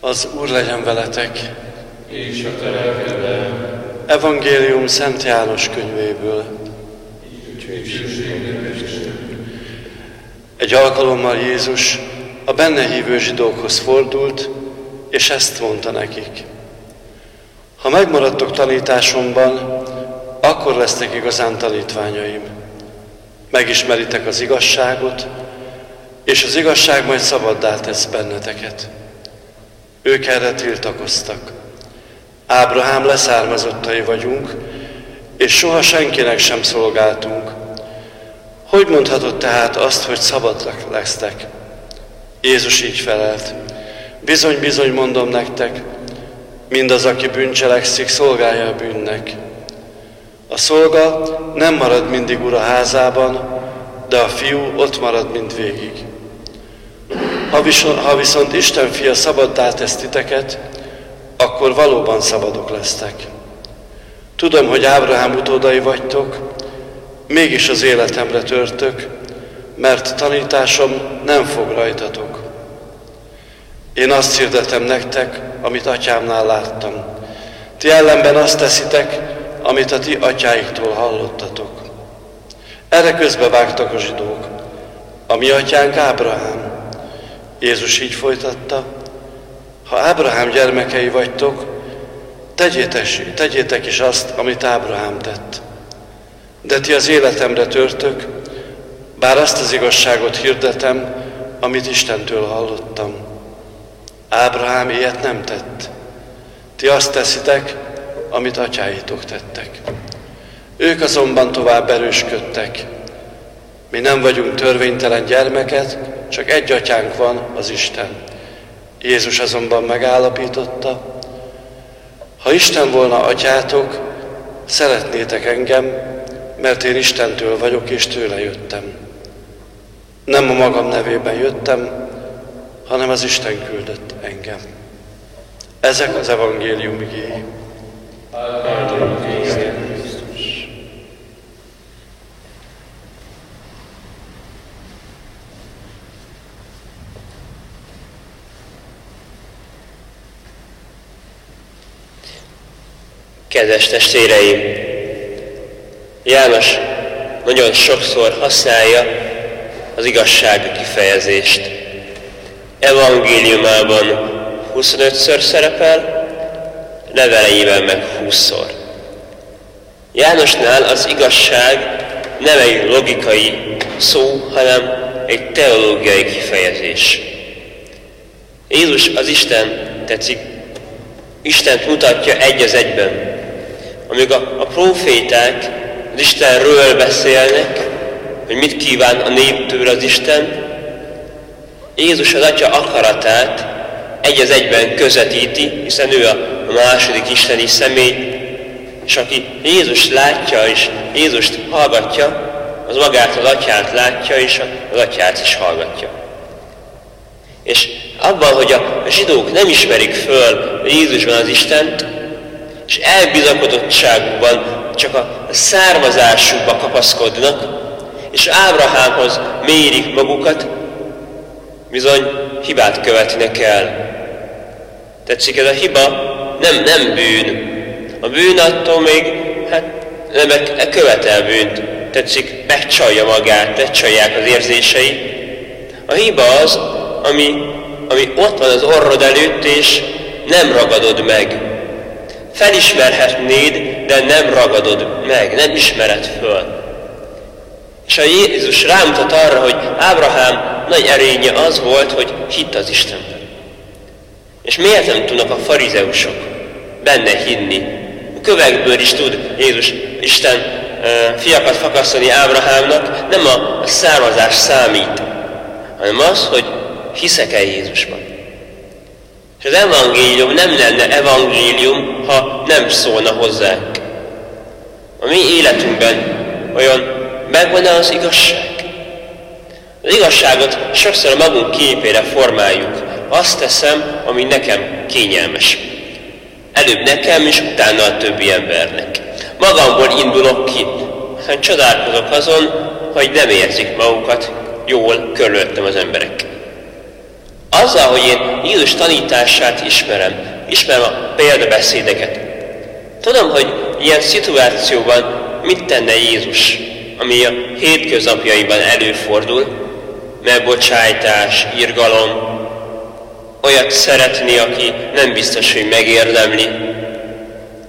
Az Úr legyen veletek. És a te Evangélium Szent János könyvéből. Egy alkalommal Jézus a benne hívő zsidókhoz fordult, és ezt mondta nekik. Ha megmaradtok tanításomban, akkor lesznek igazán tanítványaim. Megismeritek az igazságot, és az igazság majd szabaddá tesz benneteket. Ők erre tiltakoztak. Ábrahám leszármazottai vagyunk, és soha senkinek sem szolgáltunk. Hogy mondhatod tehát azt, hogy szabadlak lesztek? Jézus így felelt. Bizony, bizony mondom nektek, mindaz, aki bűncselekszik, szolgálja a bűnnek. A szolga nem marad mindig ura házában, de a fiú ott marad mind végig. Ha viszont, ha viszont Isten fia szabaddá tesz titeket, akkor valóban szabadok lesztek. Tudom, hogy Ábrahám utódai vagytok, mégis az életemre törtök, mert tanításom nem fog rajtatok. Én azt hirdetem nektek, amit atyámnál láttam. Ti ellenben azt teszitek, amit a ti atyáiktól hallottatok. Erre közbevágtak a zsidók. A mi atyánk Ábrahám. Jézus így folytatta, ha Ábrahám gyermekei vagytok, tegyétek, tegyétek is azt, amit Ábrahám tett. De ti az életemre törtök, bár azt az igazságot hirdetem, amit Istentől hallottam. Ábrahám ilyet nem tett. Ti azt teszitek, amit atyáitok tettek. Ők azonban tovább erősködtek. Mi nem vagyunk törvénytelen gyermeket, csak egy atyánk van, az Isten. Jézus azonban megállapította, ha Isten volna atyátok, szeretnétek engem, mert én Istentől vagyok, és tőle jöttem. Nem a magam nevében jöttem, hanem az Isten küldött engem. Ezek az evangélium igéi. Kedves testvéreim, János nagyon sokszor használja az igazság kifejezést. Evangéliumában 25-ször szerepel, leveleiben meg 20-szor. Jánosnál az igazság nem egy logikai szó, hanem egy teológiai kifejezés. Jézus az Isten tetszik, Istent mutatja egy az egyben. Amíg a, a proféták az Istenről beszélnek, hogy mit kíván a néptől az Isten, Jézus az Atya akaratát egy az egyben közvetíti, hiszen ő a második isteni személy, és aki Jézus látja és Jézust hallgatja, az magát az atyát látja, és az atyát is hallgatja. És abban, hogy a zsidók nem ismerik föl Jézusban az Istent, és elbizakodottságukban csak a származásukba kapaszkodnak, és Ábrahámhoz mérik magukat, bizony hibát követnek el. Tetszik, ez a hiba nem, nem bűn. A bűn attól még, hát nem e követel bűnt. Tetszik, megcsalja magát, megcsalják az érzései. A hiba az, ami, ami ott van az orrod előtt, és nem ragadod meg. Felismerhetnéd, de nem ragadod meg, nem ismered föl. És a Jézus rámutat arra, hogy Ábrahám nagy erénye az volt, hogy hitt az Istenben. És miért nem tudnak a farizeusok benne hinni? A kövekből is tud Jézus Isten fiakat fakasztani Ábrahámnak, nem a származás számít, hanem az, hogy hiszek-e Jézusban. És az evangélium nem lenne evangélium, ha nem szólna hozzánk. A mi életünkben olyan megvan-e az igazság? Az igazságot sokszor a magunk képére formáljuk. Azt teszem, ami nekem kényelmes. Előbb nekem, és utána a többi embernek. Magamból indulok ki, aztán csodálkozok azon, hogy nem érzik magukat jól körülöttem az emberek. Azzal, hogy én Jézus tanítását ismerem, ismerem a példabeszédeket, tudom, hogy ilyen szituációban mit tenne Jézus, ami a hétköznapjaiban előfordul, megbocsájtás, irgalom, olyat szeretni, aki nem biztos, hogy megérdemli,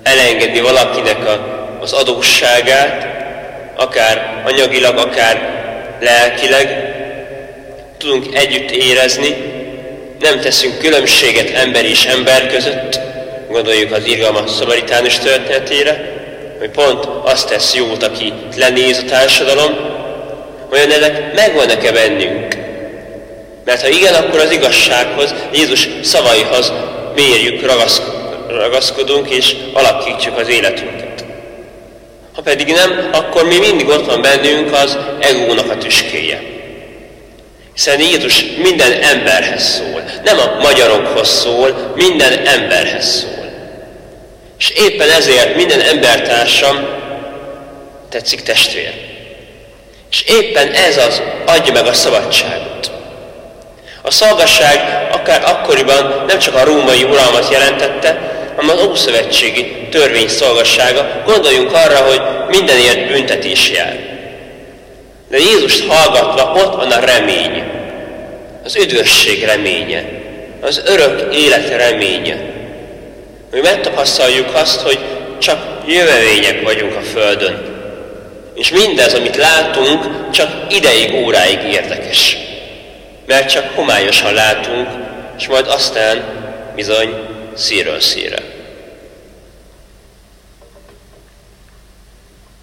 elengedni valakinek a, az adósságát, akár anyagilag, akár lelkileg, tudunk együtt érezni, nem teszünk különbséget ember és ember között, gondoljuk az irgalmas szabaritánus történetére, hogy pont azt tesz jót, aki lenéz a társadalom, olyan ezek megvannak-e bennünk? Mert ha igen, akkor az igazsághoz, Jézus szavaihoz mérjük, ragaszkodunk és alakítjuk az életünket. Ha pedig nem, akkor mi mindig ott van bennünk az egónak a tüskéje. Hiszen Jézus minden emberhez szól, nem a magyarokhoz szól, minden emberhez szól. És éppen ezért minden embertársam tetszik testvér. És éppen ez az adja meg a szabadságot. A szolgasság akár akkoriban nem csak a római uralmat jelentette, hanem az ószövetségi törvény szolgassága. Gondoljunk arra, hogy mindenért büntetés jár. De Jézust hallgatva ott van a remény, az üdvösség reménye, az örök élet reménye. Hogy megtapasztaljuk azt, hogy csak jövevények vagyunk a Földön. És mindez, amit látunk, csak ideig, óráig érdekes mert csak homályosan látunk, és majd aztán bizony szíről szíre.